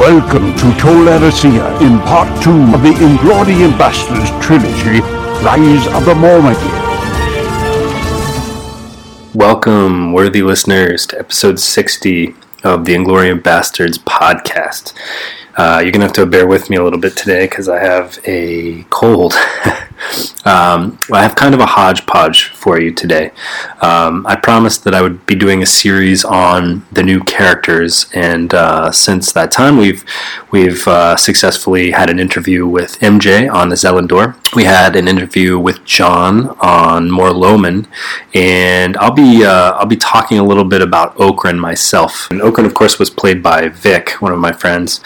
Welcome to Tol Eressëa in part two of the Inglorious Bastards trilogy, Rise of the Mormagir. Welcome, worthy listeners, to episode 60 of the Inglorious Bastards podcast. Uh, you're going to have to bear with me a little bit today because I have a cold. um, I have kind of a hodgepodge for you today. Um, I promised that I would be doing a series on the new characters, and uh, since that time, we've we've uh, successfully had an interview with MJ on the Zelendor. We had an interview with John on Morloman, and I'll be uh, I'll be talking a little bit about Okran myself. And Okran, of course, was played by Vic, one of my friends.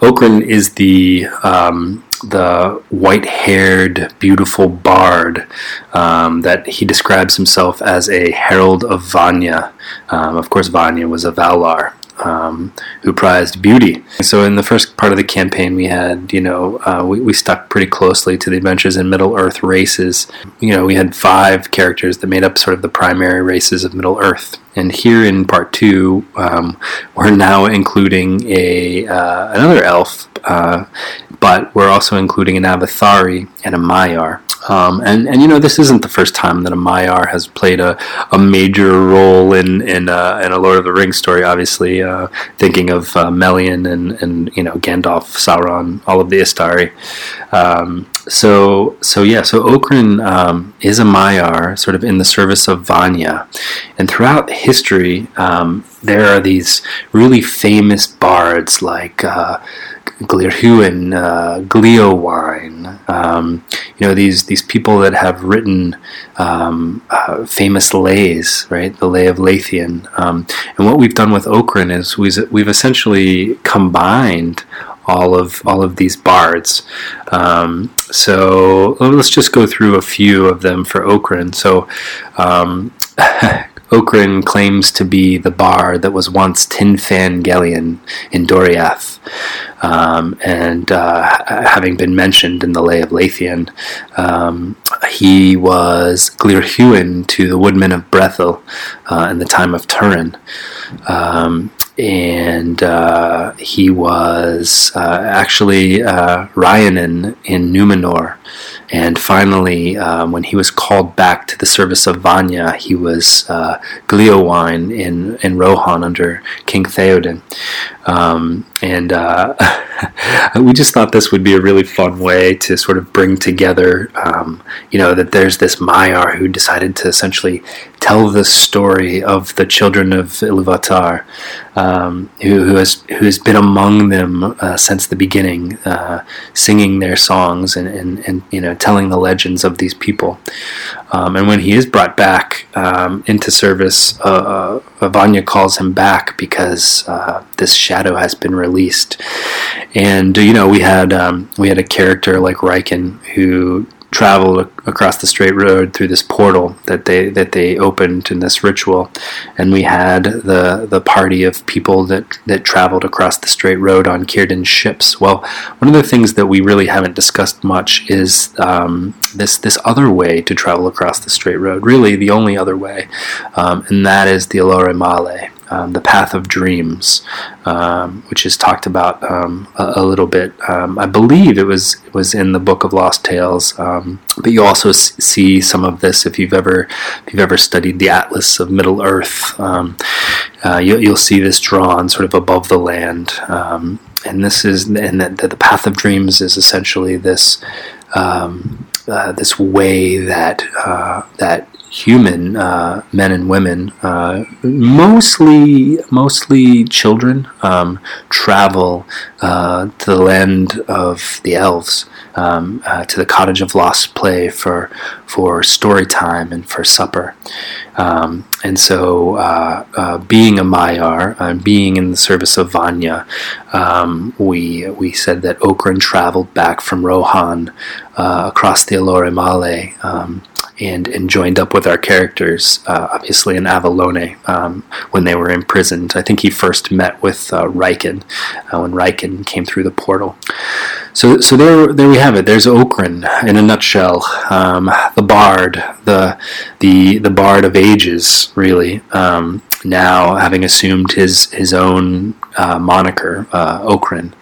Okran is the um, the white-haired, beautiful bard um, that he describes himself as a herald of Vanya. Um, of course, Vanya was a Valar. Um, who prized beauty. So in the first part of the campaign, we had, you know, uh, we, we stuck pretty closely to the adventures in Middle Earth races. You know, we had five characters that made up sort of the primary races of Middle Earth. And here in part two, um, we're now including a uh, another elf, uh, but we're also including an Avathari and a Maiar. Um, and, and you know this isn't the first time that a Maiar has played a, a major role in in, uh, in a Lord of the Rings story. Obviously, uh, thinking of uh, Melian and, and you know Gandalf, Sauron, all of the Istari. Um, so so yeah, so Okran um, is a Maiar, sort of in the service of Vanya, and throughout history, um, there are these really famous bards like. Uh, Glirhuin, uh, Gleowine, um, you know these these people that have written um, uh, famous lays, right? The Lay of Leithian. Um, and what we've done with Okran is we've, we've essentially combined all of all of these bards. Um, so let's just go through a few of them for Okran. So um, claims to be the bard that was once Tinfang Gelion in Doriath. Um, and uh, having been mentioned in the Lay of Leithian, um, he was Glirhuin to the woodmen of Brethil uh, in the time of Turin. Um, and uh, he was uh, actually uh, in Numenor. And finally, um, when he was called back to the service of Vanya, he was uh, Gleowine in, in Rohan under King Theoden. Um, and uh, we just thought this would be a really fun way to sort of bring together, um, you know, that there's this Maiar who decided to essentially tell the story of the children of Iluvatar, um, who, who, has who has been among them uh, since the beginning, uh, singing their songs and, and, and you know telling the legends of these people. Um, and when he is brought back um, into service, uh, uh Vanya calls him back because uh, this shadow has been released. And you know we had um, we had a character like Riken who traveled across the straight road through this portal that they that they opened in this ritual, and we had the the party of people that that traveled across the straight road on Círdan's ships. Well, one of the things that we really haven't discussed much is um, this this other way to travel across the straight road. Really, the only other way, um, and that is the Olórë Mallë um, the Path of Dreams, um, which is talked about um, a, a, little bit. Um, I believe it was was in the Book of Lost Tales, um, but you also see some of this if you've ever if you've ever studied the Atlas of Middle Earth. Um, uh, you, will see this drawn sort of above the land, and this is and the, the, Path of Dreams is essentially this. Uh, this way that uh, that human uh, men and women, uh, mostly mostly children, um, travel uh, to the land of the elves, um, uh, to the cottage of lost play for for story time and for supper. Um, and so, uh, uh, being a Maiar, uh, being in the service of Vanya, um, we we said that Okran traveled back from Rohan uh, across the Olórë Mallë um, and and joined up with our characters, uh, obviously in Avallónë um, when they were imprisoned. I think he first met with uh, Riken when Riken came through the portal. So so there there we have it. There's Okran in a nutshell. Um, the bard, the the the bard of ages, really. Um, now having assumed his his own uh, moniker, uh, Okran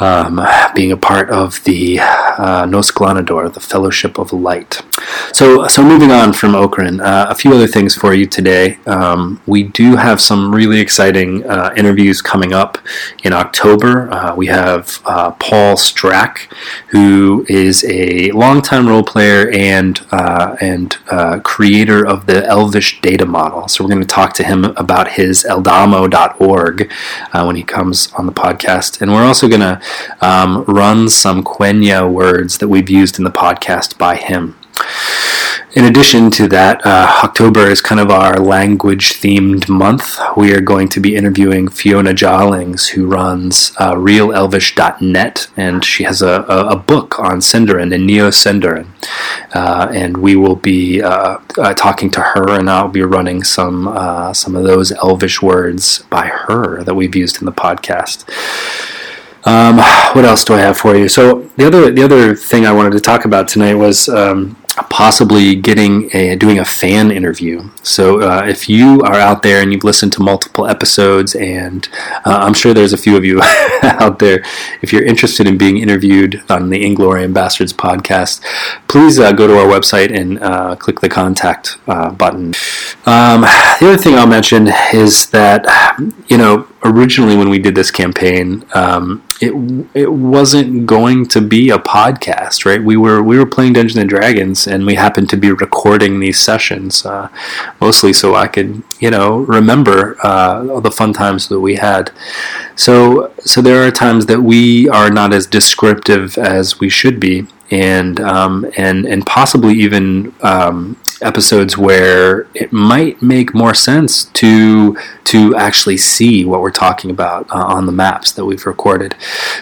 um, being a part of the uh, Nos Glanador, the Fellowship of Light. So, so moving on from Okran, uh, a few other things for you today. Um, we do have some really exciting uh, interviews coming up in October. Uh, we have uh, Paul Strack, who is a longtime role player and uh, and creator of the Elvish data model. So we're going to talk to him about his eldamo.org when he comes on the podcast, and we're also going to um, run some Quenya words that we've used in the podcast by him. In addition to that, uh, October is kind of our language themed month. We are going to be interviewing Fiona Jallings, who runs uh, realelvish.net, and she has a, a, a book on Sindarin and Neo Sindarin. Uh, and we will be uh, uh, talking to her, and I'll be running some, uh, some of those Elvish words by her that we've used in the podcast. Um, what else do I have for you? So the other the other thing I wanted to talk about tonight was um, possibly getting a doing a fan interview. So uh, if you are out there and you've listened to multiple episodes, and uh, I'm sure there's a few of you out there, if you're interested in being interviewed on the Inglorious Bastards podcast, please uh, go to our website and uh, click the contact uh, button. Um, the other thing I'll mention is that you know originally when we did this campaign. Um, it it wasn't going to be a podcast, right? We were we were playing Dungeons and Dragons, and we happened to be recording these sessions, uh, mostly so I could you know remember uh, all the fun times that we had. So so there are times that we are not as descriptive as we should be, and um, and and possibly even um, episodes where it might make more sense to to actually see what we're talking about uh, on the maps that we've recorded.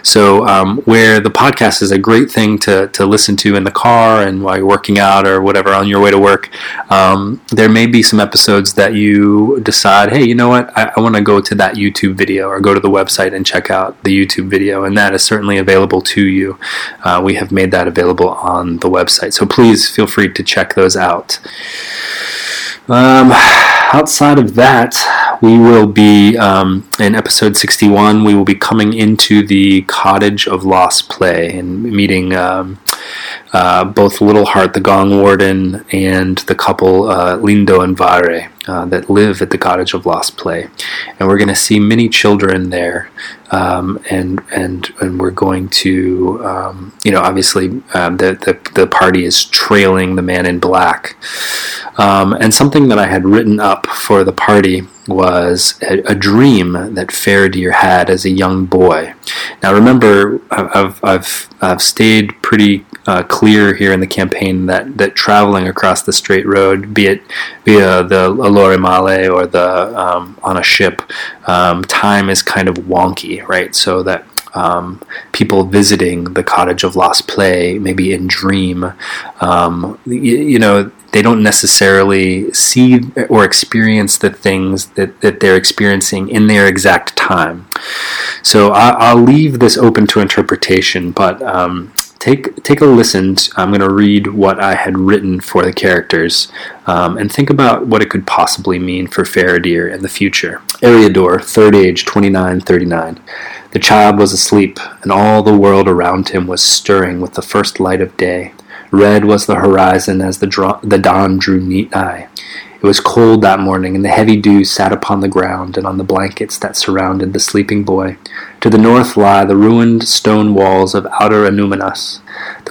So um, where the podcast is a great thing to to listen to in the car and while you're working out or whatever on your way to work, um, there may be some episodes that you decide, hey, you know what, I, I want to go to that YouTube video or go to the website and check out the YouTube video, and that is certainly available to you. Uh, we have made that available on the website, so please feel free to check those out. Um, outside of that, we will be um, in episode 61. We will be coming into the Cottage of Lost Play and meeting um, uh, both Little Heart, the Gong Warden, and the couple uh, Lindo and Vairë uh, that live at the Cottage of Lost Play, and we're going to see many children there, um, and and and we're going to, um, you know, obviously um, the, the the party is trailing the man in black, um, and something that I had written up for the party was a, a, dream that Faradir had as a young boy. Now, remember, I've, I've, I've stayed pretty uh, clear here in the campaign that, that traveling across the straight road, be it via the Olórë Mallë or the um, on a ship, um, time is kind of wonky, right? So that um, people visiting the cottage of lost play, maybe in dream, um, you, you, know, they don't necessarily see or experience the things that, that they're experiencing in their exact time. So I, will leave this open to interpretation, but um, take take a listen. I'm going to read what I had written for the characters um, and think about what it could possibly mean for Faradir in the future. Eriador, third age, 29, 39. The child was asleep, and all the world around him was stirring with the first light of day. Red was the horizon as the, dra- the dawn drew nigh. It was cold that morning, and the heavy dew sat upon the ground and on the blankets that surrounded the sleeping boy. To the north lie the ruined stone walls of outer Annúminas.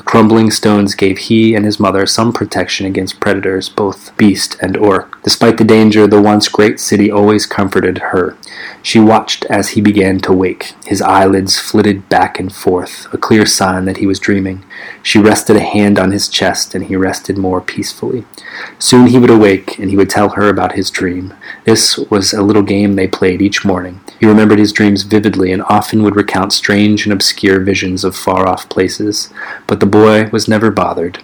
Crumbling stones gave he and his mother some protection against predators, both beast and orc. Despite the danger, the once great city always comforted her. She watched as he began to wake. His eyelids flitted back and forth, a clear sign that he was dreaming. She rested a hand on his chest, and he rested more peacefully. Soon he would awake, and he would tell her about his dream. This was a little game they played each morning. He remembered his dreams vividly, and often would recount strange and obscure visions of far off places. But the boy was never bothered.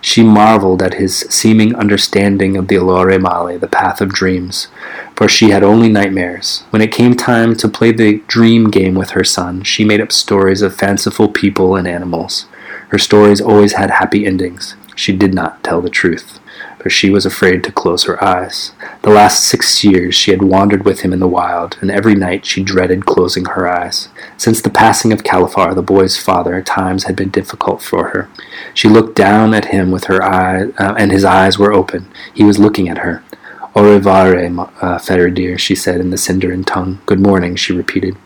She marveled at his seeming understanding of the Olórë Mallë, the path of dreams, for she had only nightmares. When it came time to play the dream game with her son, she made up stories of fanciful people and animals. Her stories always had happy endings. She did not tell the truth for she was afraid to close her eyes. The last six years she had wandered with him in the wild, and every night she dreaded closing her eyes. Since the passing of Califar, the boy's father, times had been difficult for her. She looked down at him with her eyes, uh, and his eyes were open. He was looking at her. Au revoir, uh, Faradir, she said in the Sindarin tongue. Good morning, she repeated.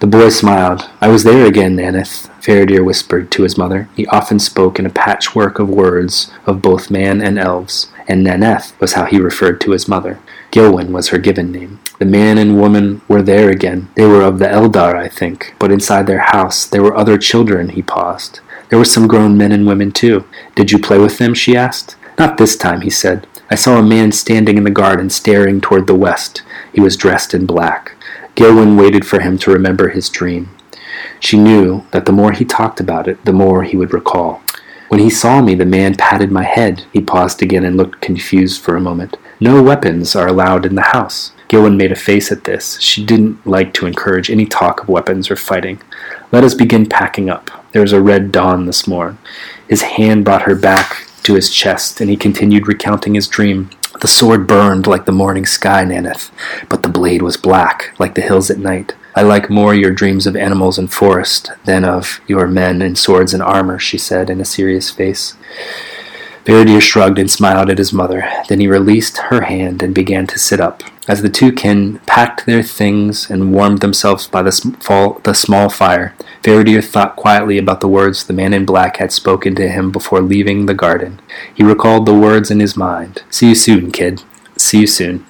The boy smiled. I was there again, Naneth, Faradir whispered to his mother. He often spoke in a patchwork of words of both man and elves, and Naneth was how he referred to his mother. Gilwen was her given name. The man and woman were there again. They were of the Eldar, I think, but inside their house there were other children, he paused. There were some grown men and women, too. Did you play with them? she asked. Not this time, he said. I saw a man standing in the garden staring toward the west. He was dressed in black. Gilwen waited for him to remember his dream. She knew that the more he talked about it, the more he would recall. When he saw me, the man patted my head. He paused again and looked confused for a moment. No weapons are allowed in the house. Gilwen made a face at this. She didn't like to encourage any talk of weapons or fighting. Let us begin packing up. There is a red dawn this morn. His hand brought her back to his chest, and he continued recounting his dream. The sword burned like the morning sky, Naneth, but the blade was black, like the hills at night. I like more your dreams of animals and forest than of your men in swords and armor, she said in a serious face. Faradir shrugged and smiled at his mother. Then he released her hand and began to sit up. As the two kin packed their things and warmed themselves by the, small, the small fire, Faradir thought quietly about the words the man in black had spoken to him before leaving the garden. He recalled the words in his mind. See you soon, kid. See you soon.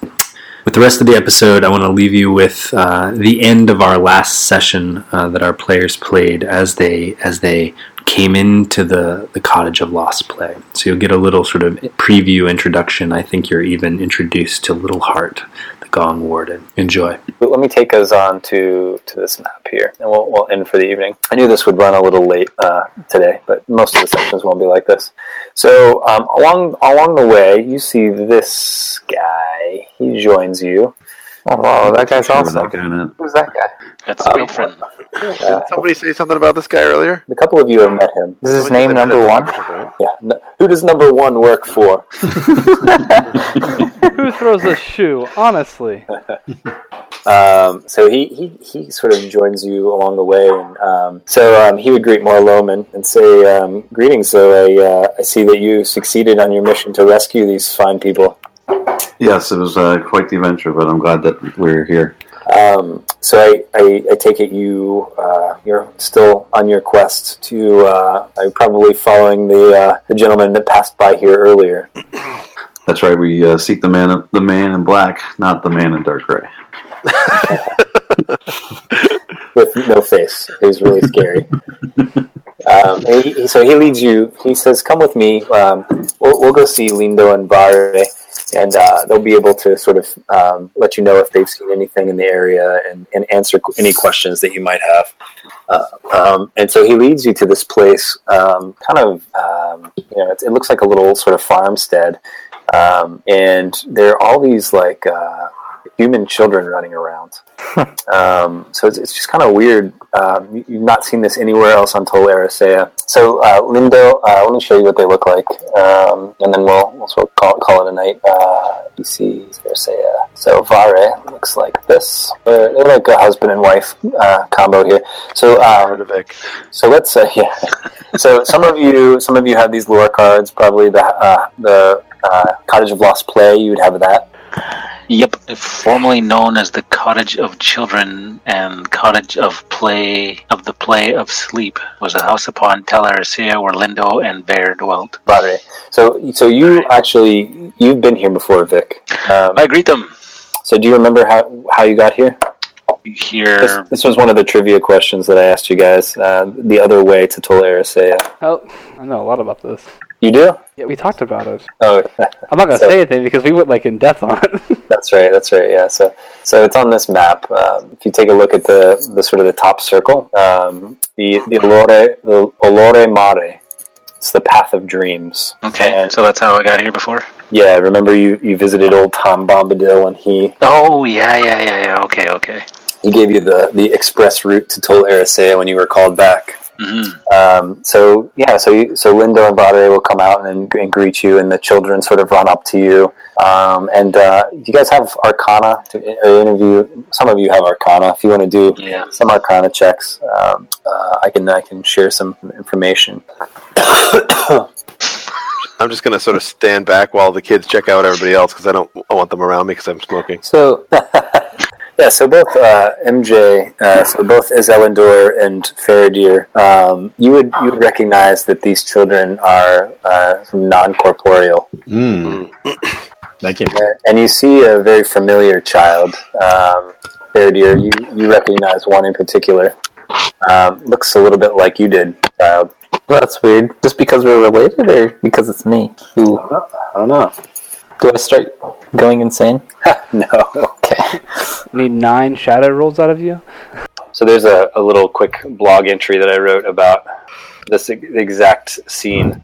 With the rest of the episode, I want to leave you with uh, the end of our last session uh, that our players played as they as they came into the, the Cottage of Lost Play. So you'll get a little sort of preview introduction. I think you're even introduced to Little Heart, the Gong Warden. Enjoy. Let me take us on to, to this map here, and we'll, we'll end for the evening. I knew this would run a little late uh, today, but most of the sections won't be like this. So um, along along the way, you see this guy. He joins you. Oh, wow, that guy's awesome. That Who's that guy? That's um, friend. Did somebody say something about this guy earlier? A couple of you have met him. Is his name number one? Yeah. No, who does number one work for? who throws a shoe? Honestly. Um, so he, he, he sort of joins you along the way, and um, so um, he would greet Morloman and say, um, "Greetings. So I, uh, I see that you succeeded on your mission to rescue these fine people." Yes, it was uh, quite the adventure, but I'm glad that we're here. Um, so I, I, I, take it you uh, you're still on your quest to uh, probably following the uh, the gentleman that passed by here earlier. That's right. We uh, seek the man the man in black, not the man in dark gray. With no face, he's really scary. Um, he, so he leads you. He says, "Come with me. Um, we'll, we'll, go see Lindo and Vairë." And uh, they'll be able to sort of um, let you know if they've seen anything in the area and, and answer any questions that you might have. Uh, um, and so he leads you to this place, um, kind of, um, you know, it, it, looks like a little sort of farmstead. Um, and there are all these like uh, human children running around. um, so it's, it's just kind of weird. Um, you, have not seen this anywhere else on Tol Eressëa. So uh, Lindo, uh, let me show you what they look like, um, and then we'll, we'll sort of call, call it a night. Uh, you see Eressëa. So Vairë looks like this. They're, they're like a husband and wife uh, combo here. So um, so let's say yeah. so some of you some of you have these lore cards. Probably the uh, the uh, Cottage of Lost Play. You would have that. Yep, formerly known as the Cottage of Children and Cottage of Play of the Play of Sleep, was a house upon Tol Eressëa where Lindo and Vairë dwelt. Vairë. So, so you actually you've been here before, Vic. Um, I greet them. so, do you remember how how you got here? Here, This, this was one of the trivia questions that I asked you guys. Uh, the other way to Tol Eressëa. Oh, I know a lot about this. You do? Yeah, we talked about it. Oh, I'm not gonna So- say anything because we went like in depth on it. that's right. That's right. Yeah. So, so it's on this map. Um, if you take a look at the the sort of the top circle, um, the the Olore the Olórë Mallë. It's the path of dreams. okay, And- so that's how I got here before. Yeah, remember you, you visited old Tom Bombadil and he, Oh yeah, yeah, yeah, yeah. Okay, okay. he gave you the, the express route to Tol Eressëa when you were called back. Hmm Um, so yeah, so you, so Lindo and Vairë will come out and, and greet you, and the children sort of run up to you. Um, and uh, you guys have Arcana to or interview. Some of you have Arcana. If you want to do Yeah. some Arcana checks, um, uh, I can I can share some information. I'm just gonna sort of stand back while the kids check out everybody else because I don't I want them around me because I'm smoking. So, yeah, so both uh, MJ, uh, so both Iselindor and Faradir, um, you would you would recognize that these children are uh, non corporeal, Mm. Thank you. and you see a very familiar child. Um, Faradir, you you recognize one in particular. Um, looks a little bit like you did, child. That's weird. Just because we're related, or because it's me? Who I don't know. do I start going insane? no. Okay. Need nine shadow rolls out of you. So there's a, a little quick blog entry that I wrote about this exact scene.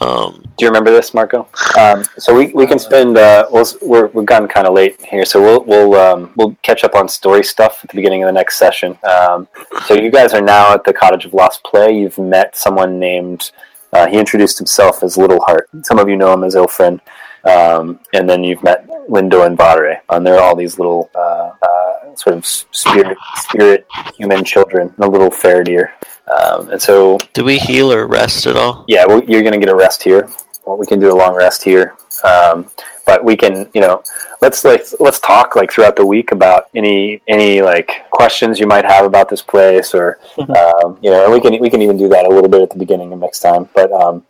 Um, Do you remember this, Marco? Um, so we, we can spend. Uh, we'll, we're we've gotten kind of late here, so we'll we'll um, we'll catch up on story stuff at the beginning of the next session. Um, so you guys are now at the Cottage of Lost Play. You've met someone named. Uh, he introduced himself as Little Heart. Some of you know him as Ilfrin. Um, and then you've met Lindo and Vairë. And they're all these little uh, uh, sort of spirit spirit human children, and a little Faradir. Um, and so do we heal or rest at all? yeah, well, you're going to get a rest here. Well, we can do a long rest here, um, but we can, you know, let's like let's talk like throughout the week about any any like questions you might have about this place, or um, you know, we can we can even do that a little bit at the beginning of next time. But um,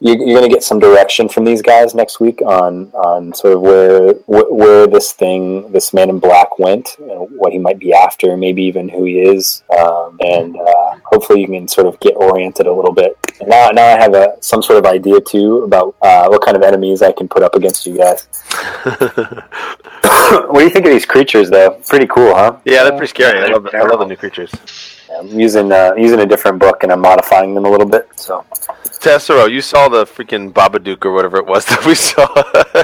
you, you're going to get some direction from these guys next week on on sort of where wh- where this thing, this man in black went, know, what he might be after, maybe even who he is, um, and uh, hopefully you can sort of get oriented a little bit. And now, now I have a some sort of idea too about uh, what kind of enemies I can put up against you guys. what do you think of these creatures, though? Pretty cool, huh? Yeah, they're pretty scary. I love the, I love the new creatures. I'm using uh, using a different book and I'm modifying them a little bit. So Tessero, you saw the freaking Babadook or whatever it was that we saw,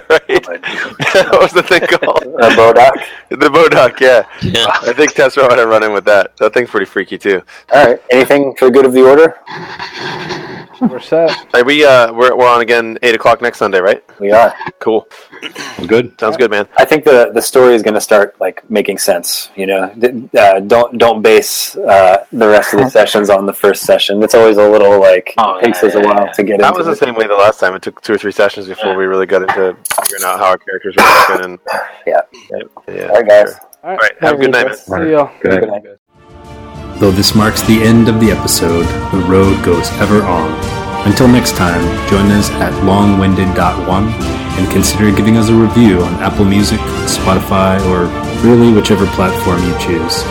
right? what was the thing called? uh, Bodak. The Bodak, yeah. Yeah. I think Tessero had a run in with that. That thing's pretty freaky too. All right. Anything for the good of the order? We're set. Hey, we uh, we're, we're on again eight o'clock next Sunday, right? We are. Cool. Good. Sounds good, man. I think the the story is going to start like making sense. You know, uh, don't don't base uh, the rest of the sessions on the first session. It's always a little like Oh, takes yeah, us a while yeah. to get it. That into. was the same way the last time. It took two or three sessions before we really got into figuring out how our characters were working. And Yeah. yeah. All right, guys. All All right. Have a good night, man. See y'all. Good night. Though this marks the end of the episode, the road goes ever on. Until next time, join us at longwinded.one and consider giving us a review on Apple Music, Spotify, or really whichever platform you choose.